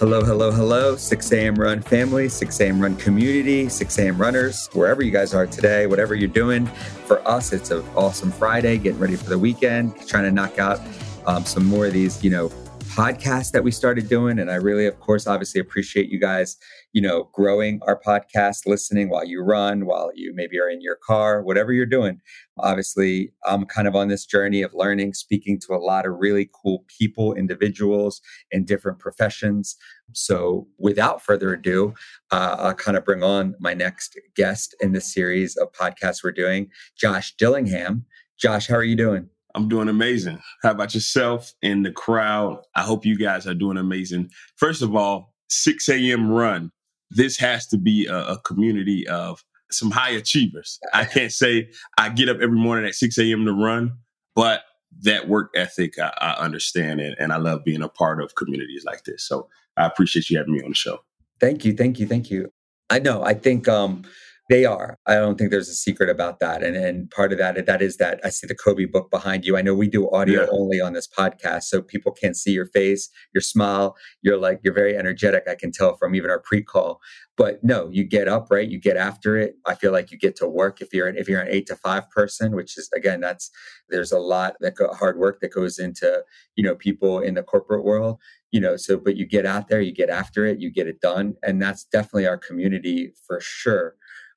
Hello, hello, hello, 6 a.m. Run family, 6 a.m. Run community, 6 a.m. runners, wherever you guys are today, whatever you're doing. For us, it's an awesome Friday, getting ready for the weekend, trying to knock out um, some more of these, you know, podcast that we started doing. And I really, of course, obviously appreciate you guys, you know, growing our podcast, listening while you run, while you maybe are in your car, whatever you're doing. Obviously, I'm kind of on this journey of learning, speaking to a lot of really cool people, individuals in different professions. So, without further ado, uh, I'll kind of bring on my next guest in this series of podcasts we're doing, Josh Dillingham. Josh, how are you doing? I'm doing amazing. How about yourself and the crowd? I hope you guys are doing amazing. First of all, 6 a.m. run. This has to be a, a community of some high achievers. I can't say I get up every morning at 6 a.m. to run, but that work ethic I, I understand it, and I love being a part of communities like this. So I appreciate you having me on the show. Thank you, thank you, thank you. I know. I think um, they are. I don't think there's a secret about that. And and part of that that is that I see the Kobe book behind you. I know we do audio yeah. only on this podcast, so people can't see your face, your smile. You're like you're very energetic. I can tell from even our pre-call. But no, you get up, right? You get after it. I feel like you get to work if you're an, if you're an eight to five person, which is again that's there's a lot that go, hard work that goes into you know people in the corporate world you know so but you get out there you get after it you get it done and that's definitely our community for sure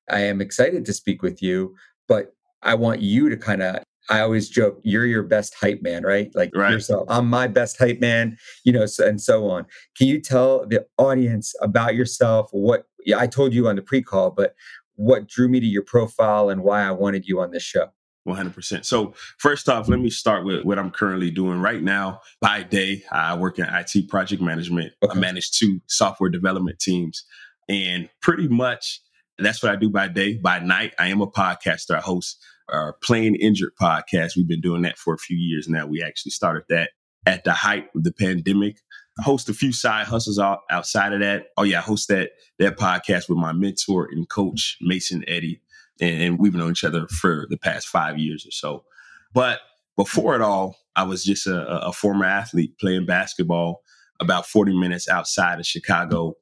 I am excited to speak with you, but I want you to kind of I always joke, you're your best hype man, right? Like right. yourself. I'm my best hype man, you know, so, and so on. Can you tell the audience about yourself? What yeah, I told you on the pre-call, but what drew me to your profile and why I wanted you on this show? 100%. So, first off, let me start with what I'm currently doing right now. By day, I work in IT project management. Okay. I manage two software development teams. And pretty much that's what I do by day. By night, I am a podcaster. I host our Playing Injured podcast. We've been doing that for a few years now. We actually started that at the height of the pandemic. I host a few side hustles out, outside of that. Oh yeah, I host that that podcast with my mentor and coach Mason Eddy, and, and we've known each other for the past five years or so. But before it all, I was just a, a former athlete playing basketball about 40 minutes outside of Chicago,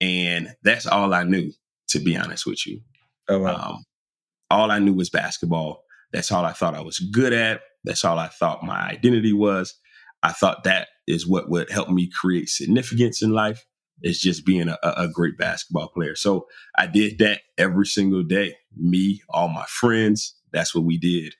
and that's all I knew to be honest with you. Oh, wow. Um, all I knew was basketball. That's all I thought I was good at. That's all I thought my identity was. I thought that is what would help me create significance in life is just being a, a great basketball player. So I did that every single day. Me, all my friends, that's what we did.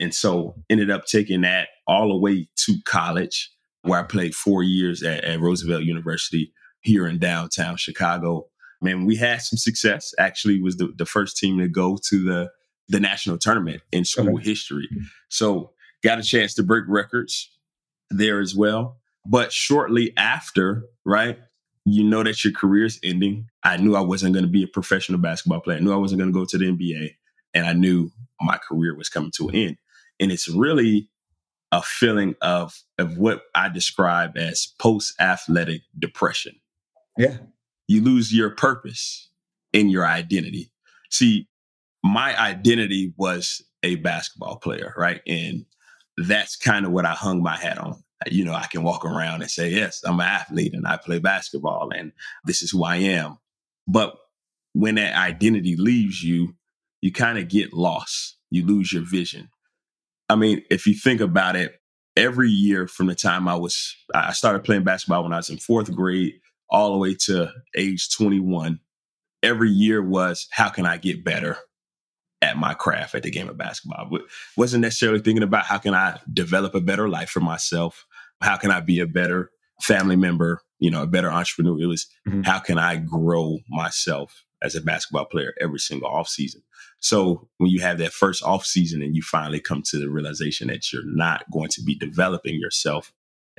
And so ended up taking that all the way to college where I played four years at, at Roosevelt University here in downtown Chicago man, we had some success. Actually, was the, the first team to go to the the national tournament in school okay. history. Mm-hmm. So got a chance to break records there as well. But shortly after, right, you know that your career is ending. I knew I wasn't going to be a professional basketball player. I knew I wasn't going to go to the NBA. And I knew my career was coming to an end. And it's really a feeling of of what I describe as post athletic depression. Yeah you lose your purpose in your identity. See, my identity was a basketball player, right? And that's kind of what I hung my hat on. You know, I can walk around and say, yes, I'm an athlete and I play basketball and this is who I am. But when that identity leaves you, you kind of get lost. You lose your vision. I mean, if you think about it, every year from the time I was, I started playing basketball when I was in fourth grade all the way to age 21, every year was how can I get better at my craft at the game of basketball. But wasn't necessarily thinking about how can I develop a better life for myself? How can I be a better family member, you know, a better entrepreneur? It was mm-hmm. how can I grow myself as a basketball player every single off season. So when you have that first off season and you finally come to the realization that you're not going to be developing yourself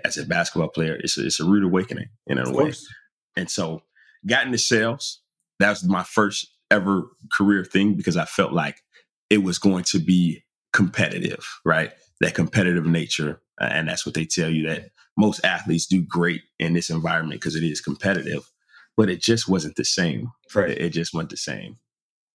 as a basketball player, it's a, it's a rude awakening in a way. And so got into sales. That was my first ever career thing because I felt like it was going to be competitive, right? That competitive nature. Uh, and that's what they tell you that most athletes do great in this environment because it is competitive, but it just wasn't the same. Right. It, just wasn't the same.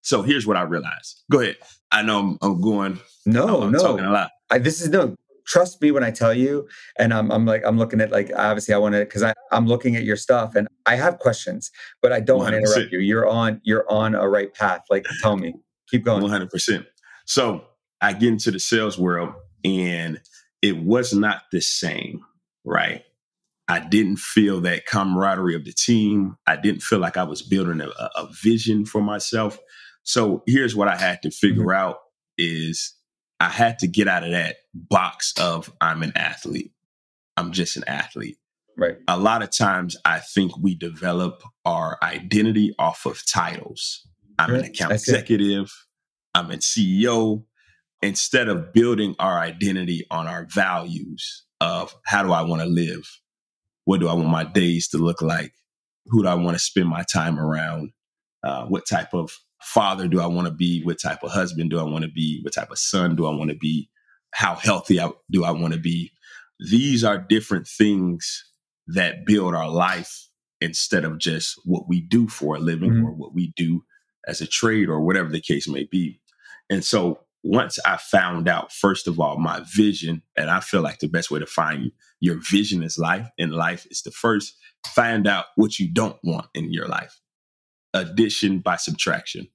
So here's what I realized. Go ahead. I know I'm, I'm going. No, I'm, no. talking a lot. I, this is no. Trust me when I tell you. And I'm, I'm like, I'm looking at like, obviously I want to, because I'm looking at your stuff and I have questions, but I don't want to interrupt you. You're on, you're on a right path. Like, tell me, keep going. 100%. So I get into the sales world and it was not the same, right? I didn't feel that camaraderie of the team. I didn't feel like I was building a, a vision for myself. So here's what I had to figure mm-hmm. out is I had to get out of that box of I'm an athlete. I'm just an athlete. Right. A lot of times I think we develop our identity off of titles. I'm right. an account That's executive. It. I'm a CEO. Instead of building our identity on our values of how do I want to live? What do I want my days to look like? Who do I want to spend my time around? Uh, what type of father do I want to be? What type of husband do I want to be? What type of son do I want to be? How healthy do I want to be? These are different things that build our life instead of just what we do for a living mm-hmm. or what we do as a trade or whatever the case may be. And so once I found out, first of all, my vision, and I feel like the best way to find your vision is life in life is to first find out what you don't want in your life addition by subtraction.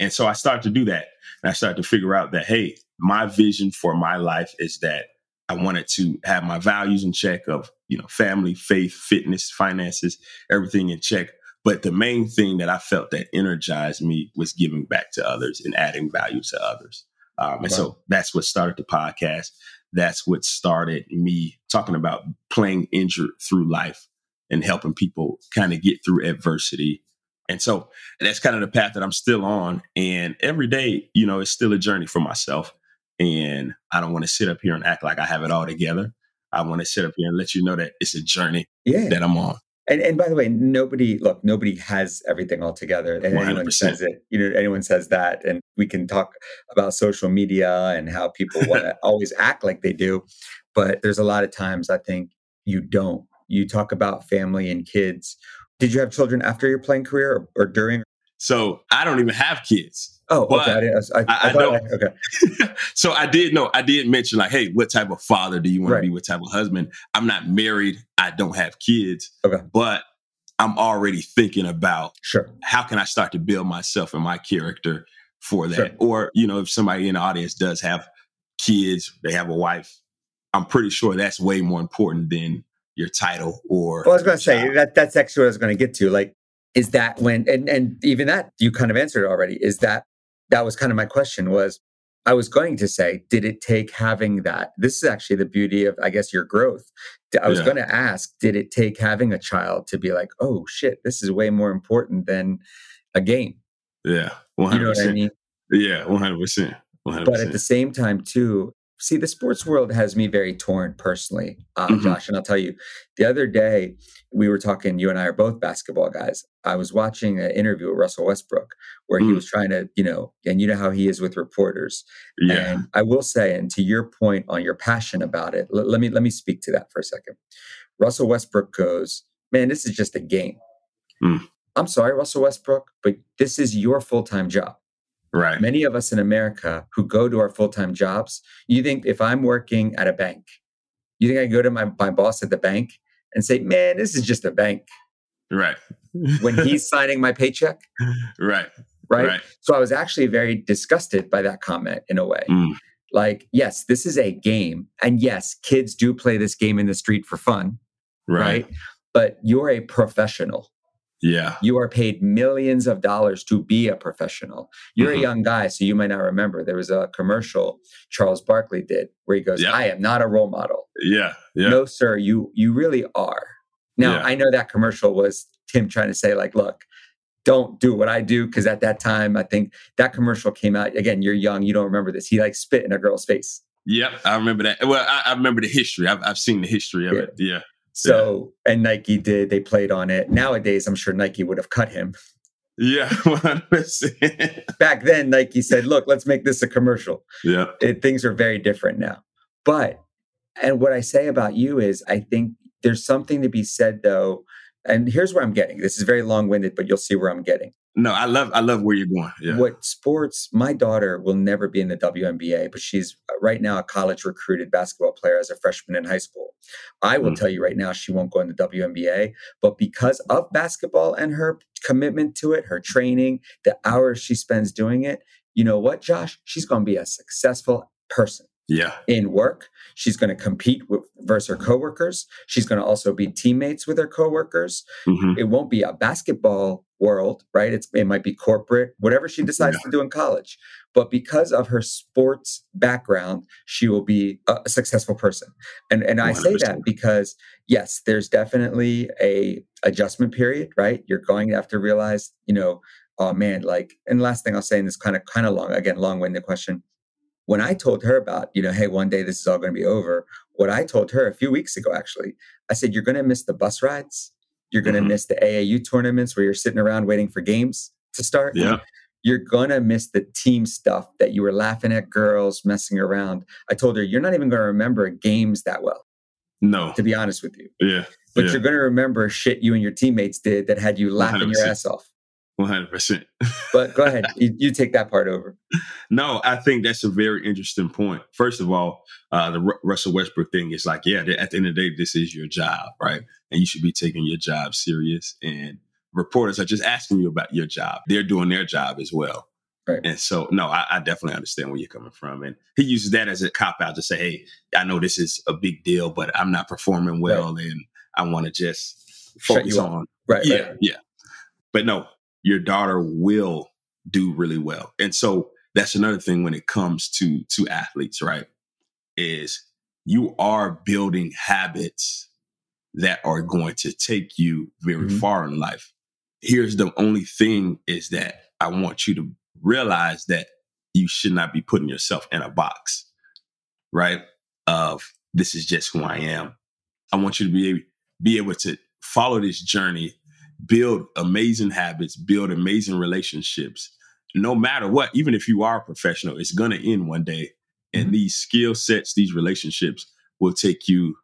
And so I started to do that. And I started to figure out that, hey, my vision for my life is that I wanted to have my values in check of, you know, family, faith, fitness, finances, everything in check. But the main thing that I felt that energized me was giving back to others and adding value to others. Um, and wow. so that's what started the podcast. That's what started me talking about playing injured through life and helping people kind of get through adversity and so that's kind of the path that I'm still on. And every day, you know, it's still a journey for myself. And I don't want to sit up here and act like I have it all together. I want to sit up here and let you know that it's a journey yeah. that I'm on. And, and by the way, nobody look, nobody has everything all together. And 100%. anyone says it, you know, anyone says that. And we can talk about social media and how people want to always act like they do. But there's a lot of times I think you don't. You talk about family and kids did you have children after your playing career or, or during? So I don't even have kids. Oh, okay. I, I, I, I don't. okay. so I did know. I did mention like, hey, what type of father do you want right. to be? What type of husband? I'm not married. I don't have kids. Okay. But I'm already thinking about sure how can I start to build myself and my character for that. Sure. Or you know, if somebody in the audience does have kids, they have a wife. I'm pretty sure that's way more important than your title or well, I was going to say that that's actually what I was going to get to. Like, is that when and and even that you kind of answered already. Is that that was kind of my question was I was going to say, did it take having that? This is actually the beauty of, I guess, your growth. I was yeah. going to ask, did it take having a child to be like, oh shit, this is way more important than a game? Yeah, 100%. You know what I mean? Yeah, 100%. 100%. But at the same time, too, see the sports world has me very torn personally uh, mm-hmm. josh and i'll tell you the other day we were talking you and i are both basketball guys i was watching an interview with russell westbrook where mm. he was trying to you know and you know how he is with reporters yeah. and i will say and to your point on your passion about it l- let me let me speak to that for a second russell westbrook goes man this is just a game mm. i'm sorry russell westbrook but this is your full-time job Right. Many of us in America who go to our full time jobs, you think if I'm working at a bank, you think I go to my, my boss at the bank and say, man, this is just a bank. Right. when he's signing my paycheck. Right. right. Right. So I was actually very disgusted by that comment in a way. Mm. Like, yes, this is a game. And yes, kids do play this game in the street for fun. Right. right? But you're a professional. Yeah. You are paid millions of dollars to be a professional. You're mm-hmm. a young guy, so you might not remember. There was a commercial Charles Barkley did where he goes, yeah. I am not a role model. Yeah. Yeah. No, sir, you you really are. Now, yeah. I know that commercial was Tim trying to say, like, look, don't do what I do. Cause at that time, I think that commercial came out. Again, you're young, you don't remember this. He like spit in a girl's face. Yep, I remember that. Well, I, I remember the history. I've, I've seen the history of yeah. it. Yeah. So, yeah. and Nike did, they played on it. Nowadays, I'm sure Nike would have cut him. Yeah, 100%. Back then, Nike said, look, let's make this a commercial. Yeah. It, things are very different now. But, and what I say about you is, I think there's something to be said, though. And here's where I'm getting this is very long winded, but you'll see where I'm getting. No, I love I love where you're going. Yeah. What sports? My daughter will never be in the WNBA, but she's right now a college recruited basketball player as a freshman in high school. I will mm. tell you right now, she won't go in the WNBA, but because of basketball and her commitment to it, her training, the hours she spends doing it, you know what, Josh? She's going to be a successful person yeah. in work. She's going to compete with versus her coworkers. She's going to also be teammates with her coworkers. Mm-hmm. it won't be a basketball world right? It's, it might be corporate whatever she decides yeah. to do in college. But because of her sports background she will be a, successful person. And and 100%. i say that because yes there's definitely a adjustment period right? You're going to have to realize you know oh man like and last thing i'll say in this kind of kind of long again long-winded question when I told her about, you know, hey, one day this is all going to be over, what I told her a few weeks ago, actually, I said, you're going to miss the bus rides. You're going to mm-hmm. miss the AAU tournaments where you're sitting around waiting for games to start. Yeah. You're going to miss the team stuff that you were laughing at girls, messing around. I told her, you're not even going to remember games that well. No. To be honest with you. Yeah. But yeah. you're going to remember shit you and your teammates did that had you laughing 100%. your ass off. One hundred percent. But go ahead, you, you, take that part over. No, I think that's a very interesting point. First of all, uh, the R- Russell Westbrook thing is like, yeah, at the end of the day, this is your job, right? And you should be taking your job serious. And reporters are just asking you about your job; they're doing their job as well. Right. And so, no, I, I, definitely understand where you're coming from. And he uses that as a cop out to say, hey, I know this is a big deal, but I'm not performing well, right. and I want to just focus on. Right. Yeah. Right. Yeah. But no, your daughter will do really well. And so that's another thing when it comes to to athletes, right? Is you are building habits that are going to take you very mm-hmm. far in life. Here's the only thing is that I want you to realize that you should not be putting yourself in a box, right? Of this is just who I am. I want you to be be able to follow this journey build amazing habits, build amazing relationships. No matter what, even if you are a professional, it's going to end one day. And mm-hmm. these skill sets, these relationships will take you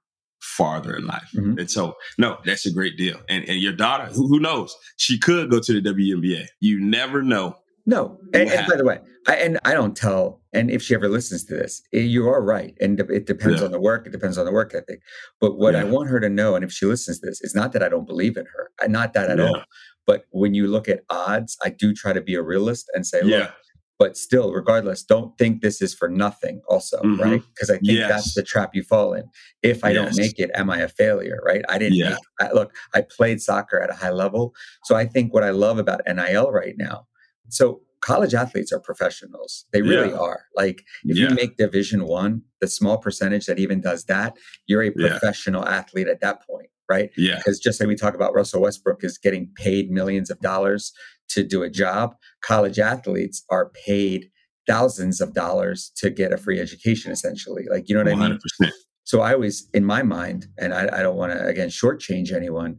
farther in life. Mm-hmm. And so, no, that's a great deal. And, and your daughter, who, who knows? She could go to the WNBA. You never know no, and, and, by the way, I, and I don't tell. And if she ever listens to this, eh, you are right, and it depends yeah. on the work. It depends on the work ethic. But what yeah. I want her to know, and if she listens to this, is not that I don't believe in her, not that at yeah. all. But when you look at odds, I do try to be a realist and say, look. But still, regardless, don't think this is for nothing. Also, mm-hmm. right? Because I think yes. that's the trap you fall in. If I yes. don't make it, am I a failure? Right? I didn't. Yeah. I, look, I played soccer at a high level, so I think what I love about NIL right now so college athletes are professionals. They really yeah. are. Like if yeah. you make division one, the small percentage that even does that, you're a professional yeah. athlete at that point, right? Yeah. Because just like we talk about Russell Westbrook is getting paid millions of dollars to do a job, college athletes are paid thousands of dollars to get a free education essentially. Like you know what 100%. I mean? So I always in my mind, and I, I don't want to again shortchange anyone,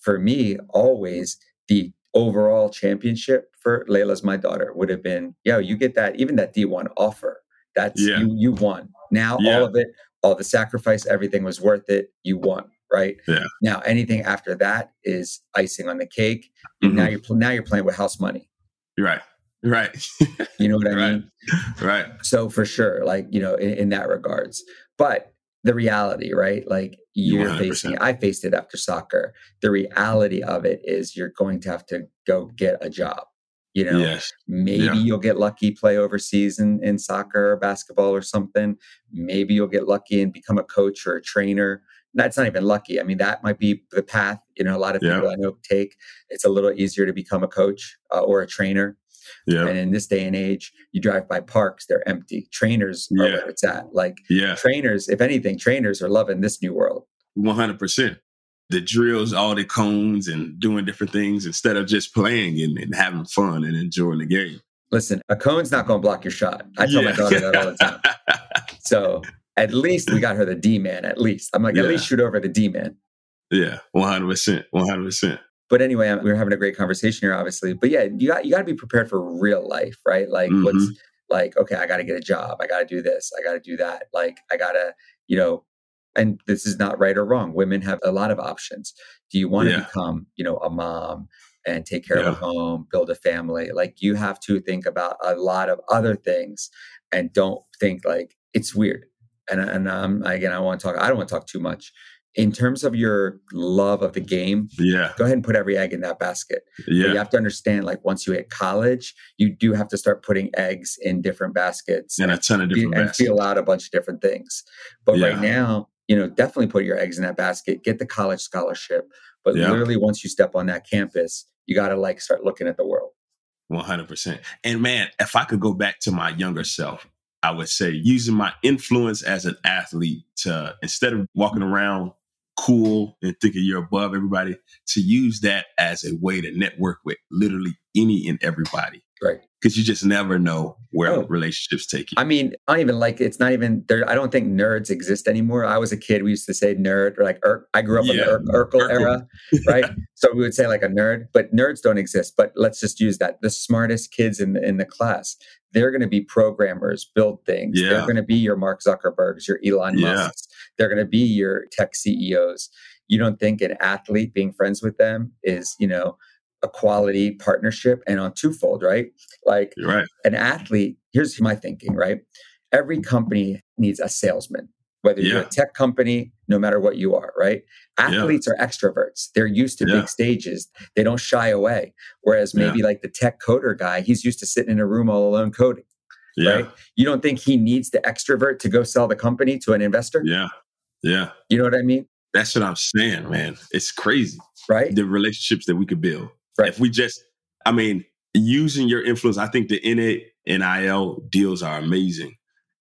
for me, always the overall championship for Layla's my daughter would have been, yo, you get that, even that D1 offer. That's yeah. you you won. Now yeah. all of it, all the sacrifice, everything was worth it. You won, right? Yeah. Now anything after that is icing on the cake. Mm-hmm. Now you're now you're playing with house money. You're right. Right. you know what I right. mean? Right. So for sure, like, you know, in, in that regards. But the reality, right? Like you're 100%. facing I faced it after soccer. The reality of it is you're going to have to go get a job. You know, yes. maybe yeah. you'll get lucky, play overseas in, in soccer or basketball or something. Maybe you'll get lucky and become a coach or a trainer. That's not even lucky. I mean, that might be the path, you know, a lot of people yeah. I know take. It's a little easier to become a coach uh, or a trainer yeah. And in this day and age, you drive by parks, they're empty. Trainers are yeah. where it's at. Like yeah. trainers, if anything, trainers are loving this new world. 100%. The drills, all the cones and doing different things instead of just playing and, and having fun and enjoying the game. Listen, a cone's not going to block your shot. I tell yeah. my daughter that all the time. so at least we got her the D man, at least. I'm like, at least shoot over the D man. Yeah, 100%. 100%. But anyway, we are having a great conversation here, obviously. But yeah, you got you got to be prepared for real life, right? Like mm-hmm. what's like, okay, I got to get a job, I got to do this, I got to do that. Like I got to, you know, and this is not right or wrong. Women have a lot of options. Do you want to yeah. become, you know, a mom, and take care yeah. of a home, build a family. Like you have to think about a lot of other things and don't think like it's weird. And, and um, again, I want to talk, I don't want to talk too much in terms of your love of the game, yeah, go ahead and put every egg in that basket. Yeah, but you have to understand, like once you hit college, you do have to start putting eggs in different baskets and, and a ton of different and feel out a bunch of different things. But yeah. right now, you know, definitely put your eggs in that basket. Get the college scholarship, but yeah. literally once you step on that campus, you got to like start looking at the world. One hundred percent. And man, if I could go back to my younger self, I would say using my influence as an athlete to instead of walking around cool and thinking you're above everybody to use that as a way to network with literally any and everybody. Right. Because you just never know where oh. relationships take you. I mean, I don't even like it's not even there. I don't think nerds exist anymore. I was a kid. We used to say nerd or like Ur- I grew up yeah. in the Ur- Urkel, Urkel, era, right? so we would say like a nerd, but nerds don't exist. But let's just use that. The smartest kids in the, in the class, they're going to be programmers, build things. Yeah. They're going to be your Mark Zuckerbergs, your Elon yeah. Musks. They're going to be your tech CEOs. You don't think an athlete being friends with them is, you know, a quality partnership and on twofold, right? Like right. an athlete, here's my thinking, right? Every company needs a salesman, whether yeah. you're a tech company, no matter what you are, right? Athletes yeah. are extroverts. They're used to yeah. big stages. They don't shy away. Whereas maybe like the tech coder guy, he's used to sitting in a room all alone coding. Right. You don't think he needs the extrovert to go sell the company to an investor? Yeah. Yeah. You know what I mean? That's what I'm saying, man. It's crazy. Right. The relationships that we could build. Right. If we just, I mean, using your influence, I think the NA, NIL deals are amazing.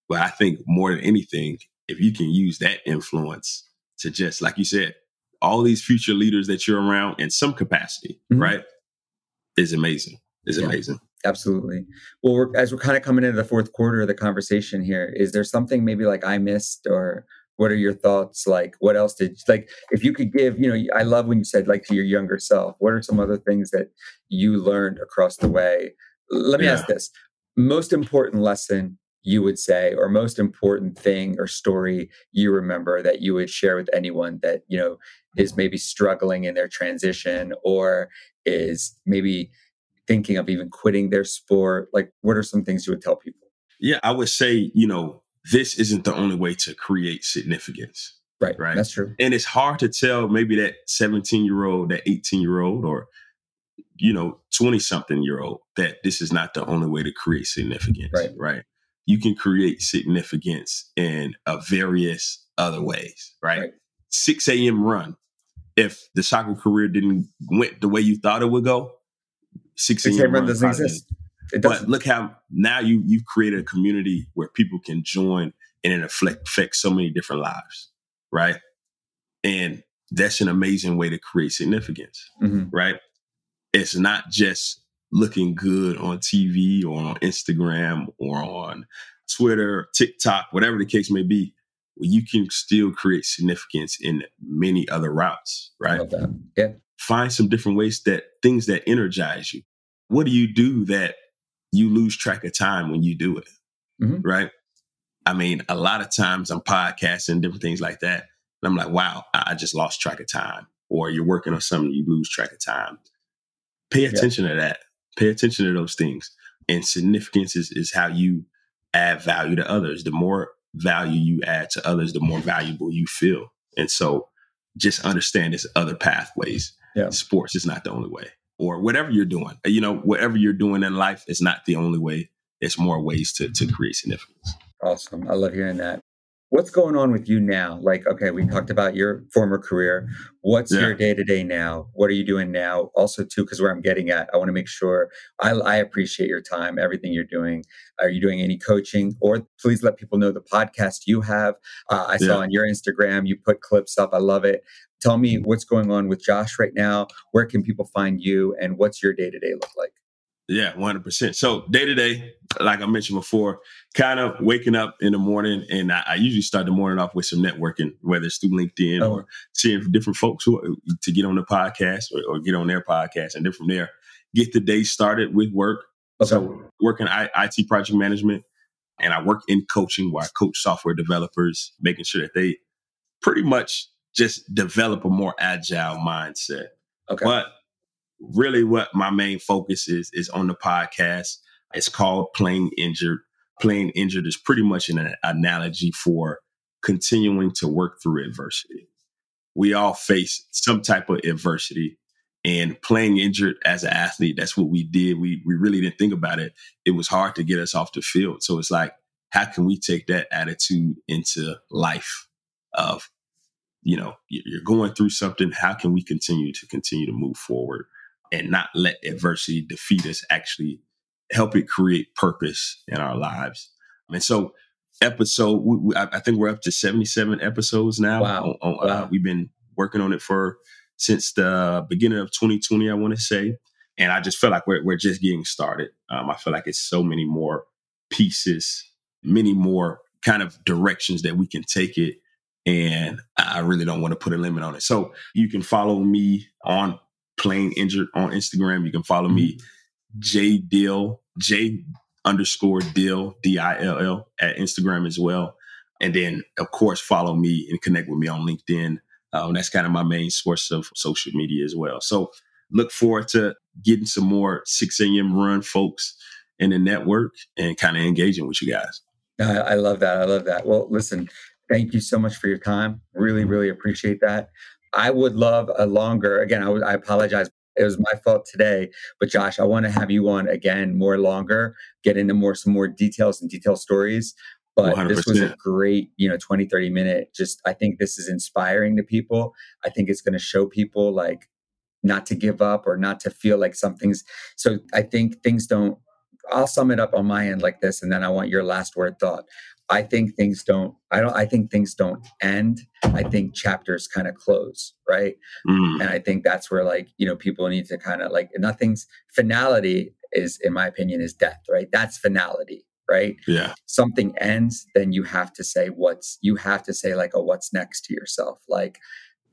But I think more than anything, if you can use that influence to just, like you said, all these future leaders that you're around in some capacity, mm-hmm. right, is amazing. Is yeah. amazing. Absolutely. Well, we're, as we're kind of coming into the fourth quarter of the conversation here, is there something maybe like I missed or what are your thoughts? Like what else did like if you could give you know i love when you said like to your younger self what are some other things that you learned across the way? Let me yeah. ask this. Most important lesson you would say or most important thing or story you remember that you would share with anyone that you know is maybe struggling in their transition or is maybe thinking of even quitting their sport? Like what are some things you would tell people? Yeah i would say you know this isn't the only way to create significance. Right. Right. That's true. And it's hard to tell maybe that 17 year old, that 18 year old, or, you know, 20 something year old that this is not the only way to create significance. Right. Right. You can create significance in a various other ways. Right. right. 6 a.m. run. If the soccer career didn't went the way you thought it would go, 6 a.m. run doesn't exist but look how now you you've created a community where people can join and it affect, affect so many different lives, right? And that's an amazing way to create significance, mm-hmm. right? It's not just looking good on TV or on Instagram or on Twitter, TikTok, whatever the case may be. You can still create significance in many other routes, right? Yeah. Find some different ways that things that energize you. What do you do that you lose track of time when you do it. Mm-hmm. Right. I mean, a lot of times I'm podcasting, different things like that. And I'm like, wow, I just lost track of time. Or you're working on something, you lose track of time. Pay attention to that. Pay attention to those things. And significance is, is how you add value to others. The more value you add to others, the more valuable you feel. And so just understand there's other pathways. Yeah. Sports is not the only way or whatever you're doing. You know, whatever you're doing in life is not the only way. There's more ways to to create significance. Awesome. I love hearing that. What's going on with you now? Like, okay, we talked about your former career. What's yeah. your day to day now? What are you doing now? Also, too, because where I'm getting at, I want to make sure I, I, appreciate your time, everything you're doing. Are you doing any coaching? Or please let people know the podcast you have. Uh, I yeah. saw on your Instagram you put clips up. I love it. Tell me what's going on with Josh right now. Where can people find you, and what's your day to day look like? Yeah, 100%. So, day to day, like I mentioned before, kind of waking up in the morning, and I, I, usually start the morning off with some networking, whether it's through LinkedIn oh. or seeing different folks who, to get on the podcast or, or, get on their podcast. And then from there, get the day started with work. Okay. So, working IT project management, and I work in coaching where I coach software developers, making sure that they pretty much just develop a more agile mindset. Okay. But really what my main focus is is on the podcast. It's called Playing Injured. Playing Injured is pretty much an analogy for continuing to work through adversity. We all face some type of adversity and playing injured as an athlete, that's what we did. We we really didn't think about it. It was hard to get us off the field. So it's like, how can we take that attitude into life of, you know, you're going through something. How can we continue to continue to move forward and not let adversity defeat us? Actually, help it create purpose in our lives. And so, episode, we, we, I think we're up to 77 episodes now. Wow. On, on, uh, wow. Uh, we've been working on it for since the beginning of 2020, I want to say. And I just feel like we're, we're just getting started. Um, I feel like it's so many more pieces, many more kind of directions that we can take it. And I really don't want to put a limit on it. So you can follow me on Playing Injured on Instagram. You can follow me, mm-hmm. J Dill, J underscore Dill, D I L L at Instagram as well. And then, of course, follow me and connect with me on LinkedIn um, that's kind of my main source of social media as well. So look forward to getting some more 6 a.m. run folks in the network and kind of engaging with you guys. I love that. I love that. Well, listen, thank you so much for your time. Really, really appreciate that. I would love a longer, again, I, w- I apologize. It was my fault today, but Josh, I want to have you on again more longer, get into more some more details and detail stories but 100%. this was a great you know 20 30 minute just i think this is inspiring to people i think it's going to show people like not to give up or not to feel like something's so i think things don't i'll sum it up on my end like this and then i want your last word thought i think things don't i don't i think things don't end i think chapters kind of close right mm. and i think that's where like you know people need to kind of like nothing's finality is in my opinion is death right that's finality right? Yeah. Something ends, then you have to say what's you have to say like, oh, what's next to yourself? Like,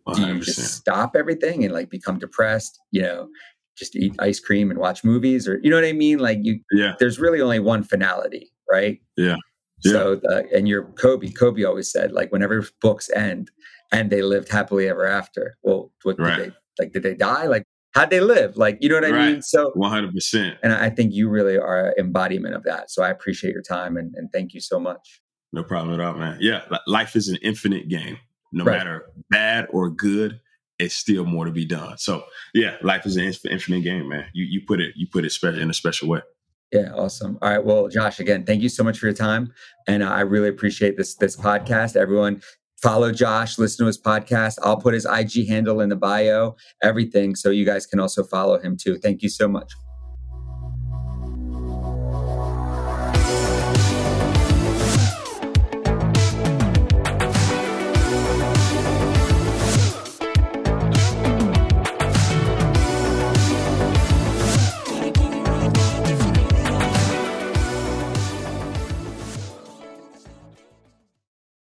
100%. do you just stop everything and like become depressed? You know, just eat ice cream and watch movies, or you know what I mean? Like, you, yeah. There's really only one finality, right? Yeah. Yeah. So, the, and your Kobe, Kobe always said, like, whenever books end, and they lived happily ever after. Well, what right. did they like? Did they die? Like, how'd they live? Like, you know what I right. mean? So 100%. And I think you really are an embodiment of that. So I appreciate your time and, and thank you so much. No problem at all, man. Yeah. Life is an infinite game. No right. matter bad or good, it's still more to be done. So yeah, life is an infinite game, man. You, you put it, you put it special in a special way. Yeah, awesome. All right, well, Josh, again, thank you so much for your time, and uh, I really appreciate this this podcast. Everyone, follow Josh, listen to his podcast. I'll put his IG handle in the bio, everything. So you guys can also follow him too. Thank you so much.